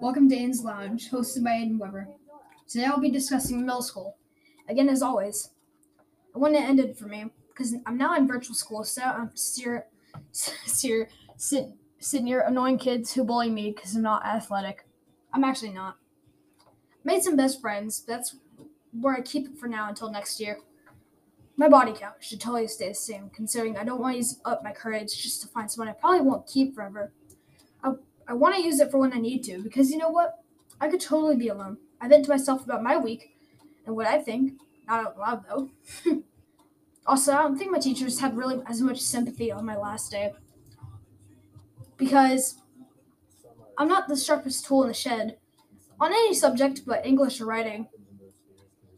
Welcome to Aidyn's Lounge, hosted by Aidyn Weber. Today I'll be discussing middle school. Again, as always, I want to end it for me because I'm now in virtual school, so I'm still, still sit, sit near annoying kids who bully me because I'm not athletic. I'm actually not. Made some best friends. That's where I keep it for now until next year. My body count should totally stay the same, considering I don't want to use up my courage just to find someone I probably won't keep forever. I, I want to use it for when I need to, because you know what? I could totally be alone. I vent to myself about my week and what I think, not out loud though. also, I don't think my teachers had really as much sympathy on my last day, because I'm not the sharpest tool in the shed on any subject but English or writing.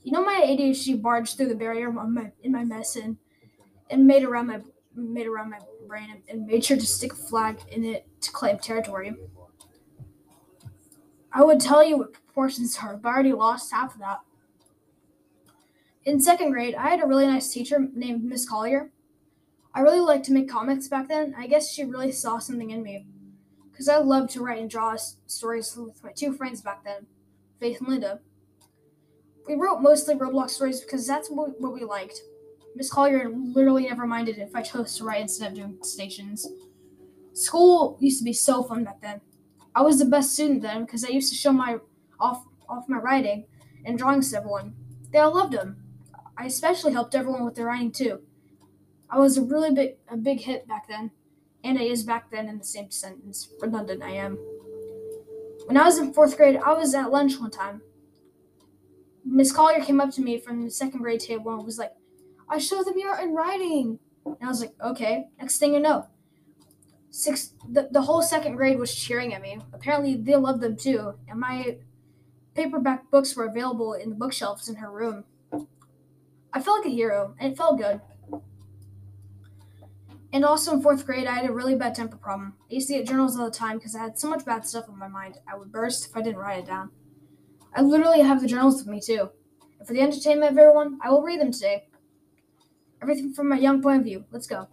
You know, my ADHD barged through the barrier my, in my medicine and made around my made around my brain and, made sure to stick a flag in it to claim territory. I would tell you what proportions are, but I already lost half of that. In second grade, I had a really nice teacher named Miss Collier. I really liked to make comics back then. I guess she really saw something in me. Because I loved to write and draw stories with my two friends back then, Faith and Linda. We wrote mostly Roblox stories because that's what we liked. Miss Collier literally never minded if I chose to write instead of doing stations. School used to be so fun back then. I was the best student then because I used to show my off off my writing and drawings to everyone. They all loved them. I especially helped everyone with their writing too. I was a really big a big hit back then, and I is back then in the same sentence. Redundant I am. When I was in fourth grade, I was at lunch one time Miss Collier came up to me from the second grade table and was like, I showed them your in writing. And I was like, okay. Next thing you know, six the, the whole second grade was cheering at me. Apparently they loved them too. And my paperback books were available in the bookshelves in her room. I felt like a hero, and it felt good. And also in fourth grade, I had a really bad temper problem. I used to get journals all the time because I had so much bad stuff on my mind. I would burst if I didn't write it down. I literally have the journals with me too. And for the entertainment of everyone, I will read them today. Everything from a young point of view. Let's go.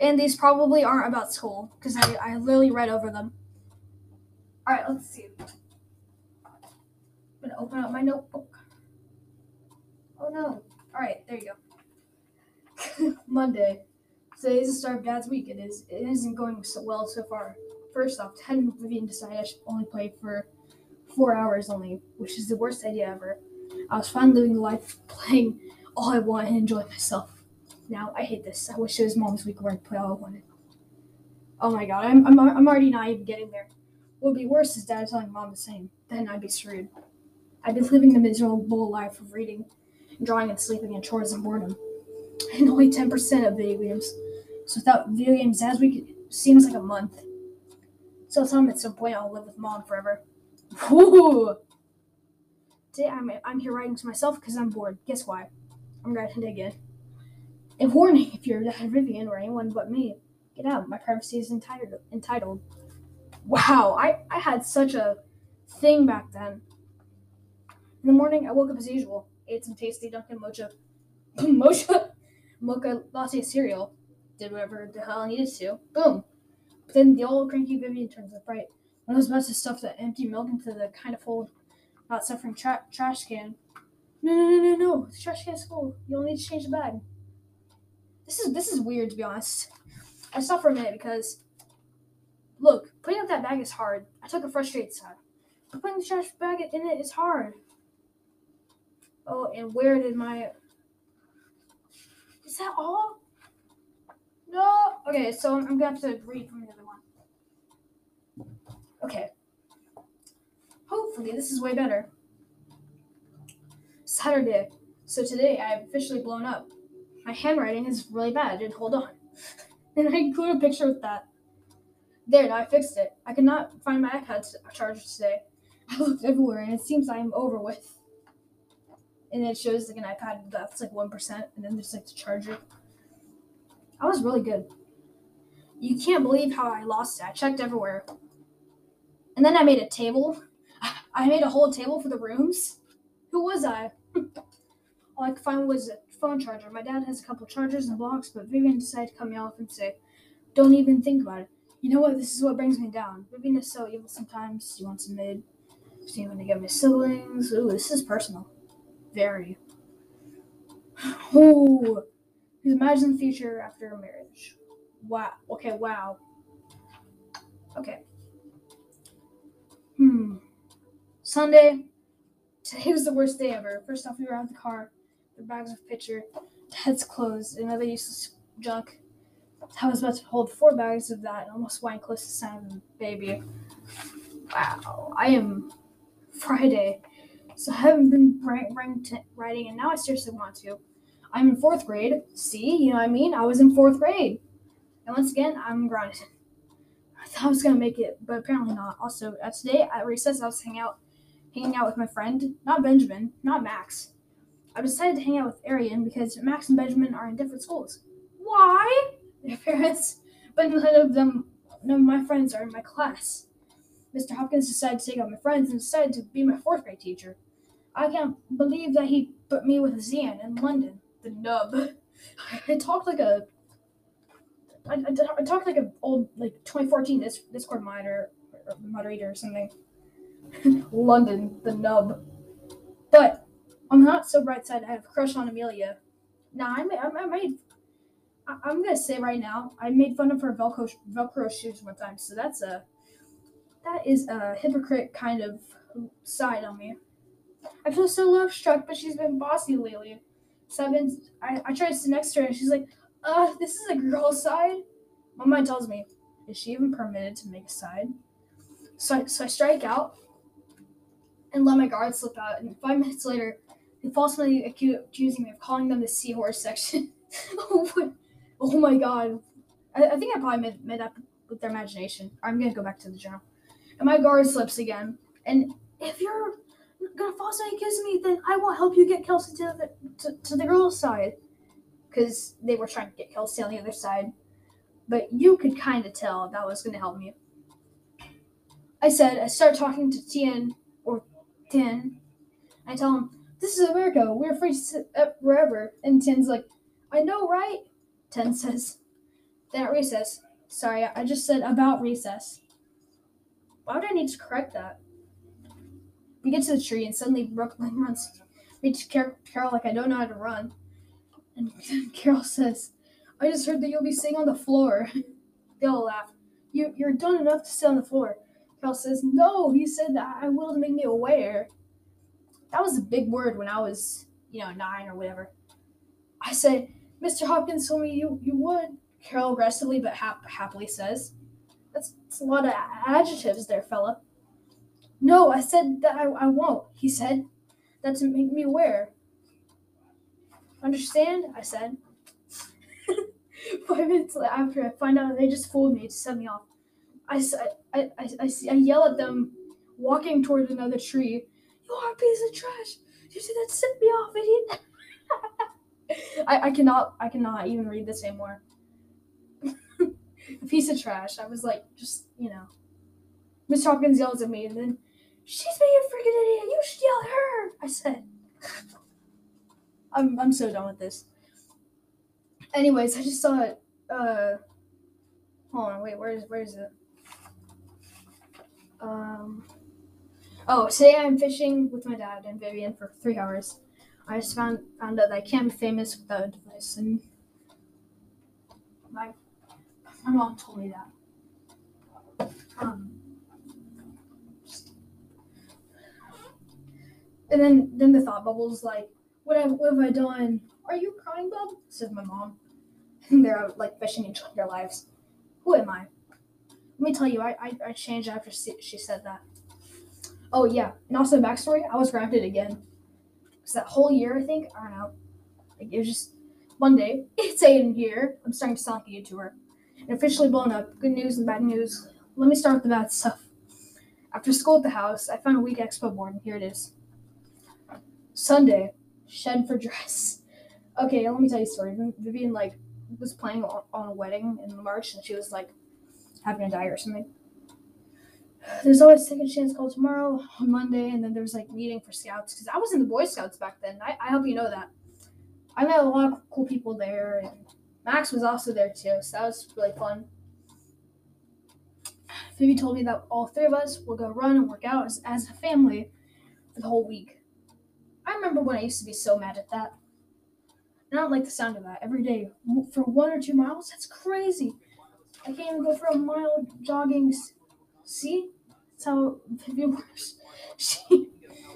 And these probably aren't about school, because I, I literally read over them. Alright, let's see. I'm gonna open up my notebook. Oh no. Alright, there you go. Monday. Today is the start of Dad's week. It is it isn't going so well so far. First off, Ted and Vivian decided I should only play for four hours only, which is the worst idea ever. I was fine living life playing all I want and enjoy myself. Now I hate this. I wish it was mom's week where I play all I wanted. Oh my god, I'm, I'm, I'm already not even getting there. What would be worse is dad telling mom the same. Then I'd be screwed. I'd be living the miserable life of reading, drawing, and sleeping, and chores and boredom. And only 10% of video games. So without video games, dad's week seems like a month. So I'll tell him at some point I'll live with mom forever. Ooh. Today I'm, I'm here writing to myself because I'm bored. Guess why? I'm writing again. And warning, if you're a Vivian or anyone but me, get out. My privacy is entitled. entitled. Wow, I, I had such a thing back then. In the morning, I woke up as usual, ate some tasty Dunkin' Mocha, Mocha, Mocha latte cereal, did whatever the hell I needed to. Boom. But then the old cranky Vivian turns up right. When I was about to stuff the empty milk into the kind of full, not suffering tra- trash can. No, no, no, no, no. The trash can's full. You'll need to change the bag. This is this is weird to be honest. I stopped for a minute because, look, putting up that bag is hard. I took a frustrated side. But putting the trash bag in it is hard. Oh, and where did my? Is that all? No. Okay, so I'm gonna have to read from the other one. Okay. Hopefully, this is way better. Saturday. So today I've officially blown up. My handwriting is really bad, and hold on. and I include a picture with that. There, now I fixed it. I could not find my iPad charger today. I looked everywhere, and it seems I'm over with. And it shows like an iPad that's like 1%, and then there's like the charger. I was really good. You can't believe how I lost it. I checked everywhere. And then I made a table. I made a whole table for the rooms. Who was I? All I could find was a phone charger. My dad has a couple chargers and blocks, but Vivian decided to cut me off and say, Don't even think about it. You know what? This is what brings me down. Vivian is so evil sometimes. She wants a mid. She even to get my siblings. Ooh, this is personal. Very. Ooh. Imagine the future after a marriage. Wow. Okay, wow. Okay. Hmm. Sunday. Today was the worst day ever. First off, we were out of the car. The bags of pitcher, dad's clothes, and other useless junk. I was about to hold four bags of that and almost wine close to sound baby. Wow. I am Friday. So I haven't been writing, and now I seriously want to. I'm in fourth grade. See, you know what I mean? I was in fourth grade. And once again, I'm grounded. I thought I was gonna make it, but apparently not. Also, uh, today at recess, I was hanging out, hanging out with my friend, not Benjamin, not Max. I decided to hang out with Arian because Max and Benjamin are in different schools. Why? Their parents, but none of them, none of my friends are in my class. Mr. Hopkins decided to take out my friends and decided to be my fourth grade teacher. I can't believe that he put me with Zian in London, the nub. I talked like a I, I, I talked like an old like 2014 Discord moderator or moderator or something. London, the nub. But on the not so bright side, I have a crush on Amelia. Now I made, I made I'm gonna say right now, I made fun of her Velcro Velcro shoes one time, so that's a that is a hypocrite kind of side on me. I feel so love struck, but she's been bossy lately. So I've been I, I try to sit next to her and she's like, uh, this is a girl side. My mind tells me, is she even permitted to make a side? So I, so I strike out and let my guard slip out. And five minutes later, they falsely accusing me of calling them the seahorse section. oh my god. I, I, think I probably made, made up with their imagination. I'm gonna go back to the journal. And my guard slips again. And if you're gonna falsely accuse me, then I won't help you get Kelsey to the to, to the girl's side because they were trying to get Kelsey on the other side. But you could kind of tell that was to help me. I said, I start talking to Tien or Tien. I tell him, This is America. We're free to sit wherever. And Tien's like, I know, right? Tien says, Then recess. Sorry, I just said about recess. Why would I need to correct that? We get to the tree and suddenly Brooklyn runs me to Carol like I don't know how to run. And Carol says, I just heard that you'll be sitting on the floor. they all laugh. You, you're done enough to sit on the floor. Carol says, No, he said that I will to make me aware. That was a big word when I was, you know, nine or whatever. I said, Mr. Hopkins told me you, you would. Carol aggressively but hap- happily says, that's, that's a lot of adjectives there, fella. No, I said that I, I won't, he said. That's to make me aware. Understand? I said. Five minutes after I find out they just fooled me to set me off. I, I, I, I, I yell at them walking toward another tree. You are a piece of trash. You see that set me off, idiot. I, I cannot I cannot even read this anymore. a piece of trash. I was like, just you know. Miss Hopkins yells at me and then she's being a freaking idiot. You should yell at her. I said. I'm I'm so done with this. Anyways, I just saw it. Uh, hold on, wait, where is where is it? Um. Oh, today I'm fishing with my dad and Vivian for three hours. I just found found out that I can't be famous without a device, and my my mom told me that. Um. And then then the thought bubbles like what have, what have I done? Are you crying, Bob? says my mom. And they're out like fishing enjoying their lives. Who am I? Let me tell you, I, I, I changed after she said that. Oh, yeah. And also, backstory I was grounded again. Because that whole year, I think, I don't know. Like, it was just one day, it's Aidyn here. I'm starting to sound like a YouTuber. And officially blown up. Good news and bad news. Let me start with the bad stuff. After school at the house, I found a weak expo board, and here it is. Sunday, shed for dress. Okay, let me tell you a story. Vivian like was planning on a wedding in March, and she was like having a die or something. There's always second chance call tomorrow on Monday, and then there was like meeting for scouts because I was in the Boy Scouts back then. I, I hope you know that. I met a lot of cool people there, and Max was also there too, so that was really fun. Phoebe told me that all three of us will go run and work out as, as a family for the whole week. I remember when I used to be so mad at that. And I don't like the sound of that every day for one or two miles. That's crazy. I can't even go for a mile jogging. See? That's how Phoebe works. She,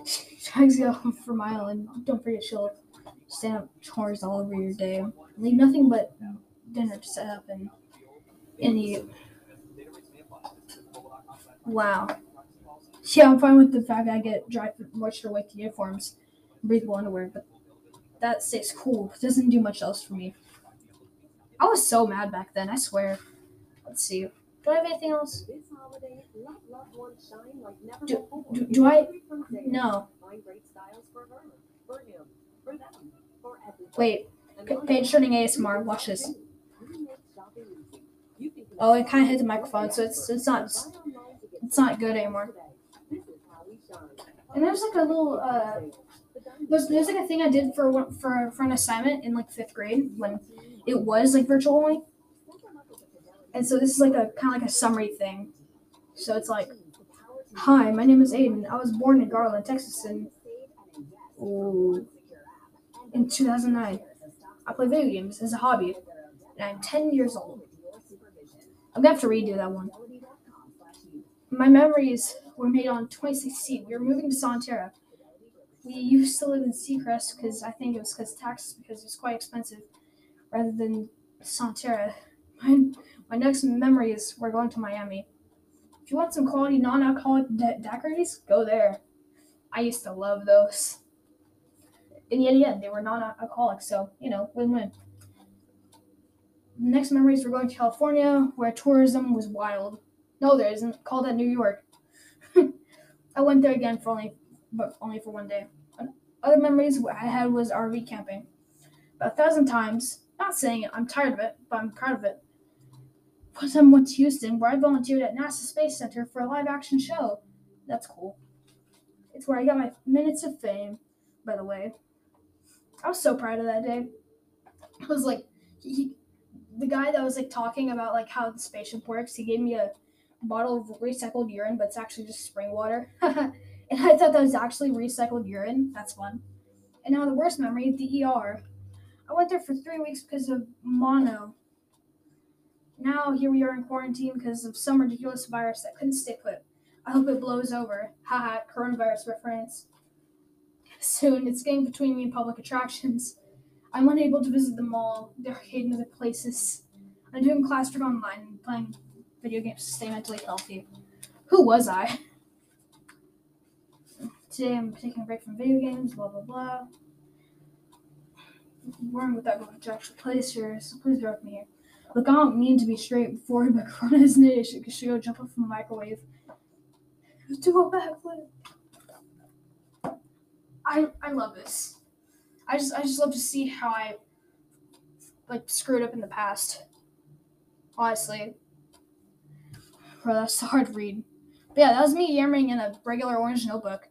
she tries to go for a mile, and don't forget she'll stand up chores all over your day. Leave nothing but dinner to set up and, and eat. Wow. Yeah, I'm fine with the fact that I get dry moisture with uniforms, breathable underwear, but that stays cool. It doesn't do much else for me. I was so mad back then, I swear. Let's see. Do I have anything else? Do, do, do I? No. Wait. Page turning ASMR. Watch this. Oh, it kind of hit the microphone, so it's it's not it's not good anymore. And there's like a little uh, there's there's like a thing I did for for for an assignment in like fifth grade when it was like virtual only. And so this is like a kind of like a summary thing. So it's like, hi, my name is Aidyn. I was born in Garland, Texas, in in 2009. I play video games as a hobby, and I'm 10 years old. I'm gonna have to redo that one. My memories were made on 2016. We were moving to Sonterra. We used to live in Seacrest because I think it was because taxes because it's quite expensive, rather than Sonterra. my next memory is we're going to Miami. If you want some quality non-alcoholic da- daiquiris, go there. I used to love those. And yet again, they were non-alcoholic, so you know, win-win next memories were going to California, where tourism was wild. No, there isn't. Call that New York. I went there again for only, but only for one day. Other memories I had was RV camping. About a thousand times. Not saying it, I'm tired of it, but I'm proud of it. To Houston, where I volunteered at NASA Space Center for a live action show. That's cool. It's where I got my minutes of fame, by the way. I was so proud of that day. I was like, he, the guy that was like talking about like how the spaceship works, he gave me a bottle of recycled urine, but it's actually just spring water. and I thought that was actually recycled urine. That's fun. And now the worst memory, the ER. I went there for three weeks because of mono. Now here we are in quarantine because of some ridiculous virus that couldn't stick put. I hope it blows over. Haha, coronavirus reference. Soon, it's getting between me and public attractions. I'm unable to visit the mall, the arcade, and other places. I'm doing classwork online and playing video games to stay mentally healthy. Who was I? Today I'm taking a break from video games, blah blah blah. Worrying without going to actual place here, so please bear with me here. Look, I don't mean to be straight before, but Corona is an issue because she go jump up from the microwave. Do a backflip. I I love this. I just I just love to see how I like screwed up in the past. Honestly. Bro, that's a hard read. But yeah, that was me yammering in a regular orange notebook.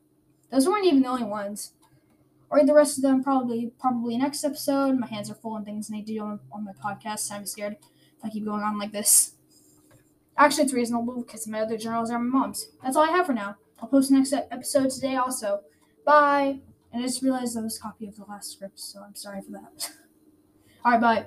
Those weren't even the only ones. Or the rest of them probably probably next episode. My hands are full and things I need to do on, on my podcast. I'm scared if I keep going on like this. Actually, it's reasonable because my other journals are my mom's. That's all I have for now. I'll post the next episode today also. Bye. And I just realized I was copy of the last script, so I'm sorry for that. Alright, bye.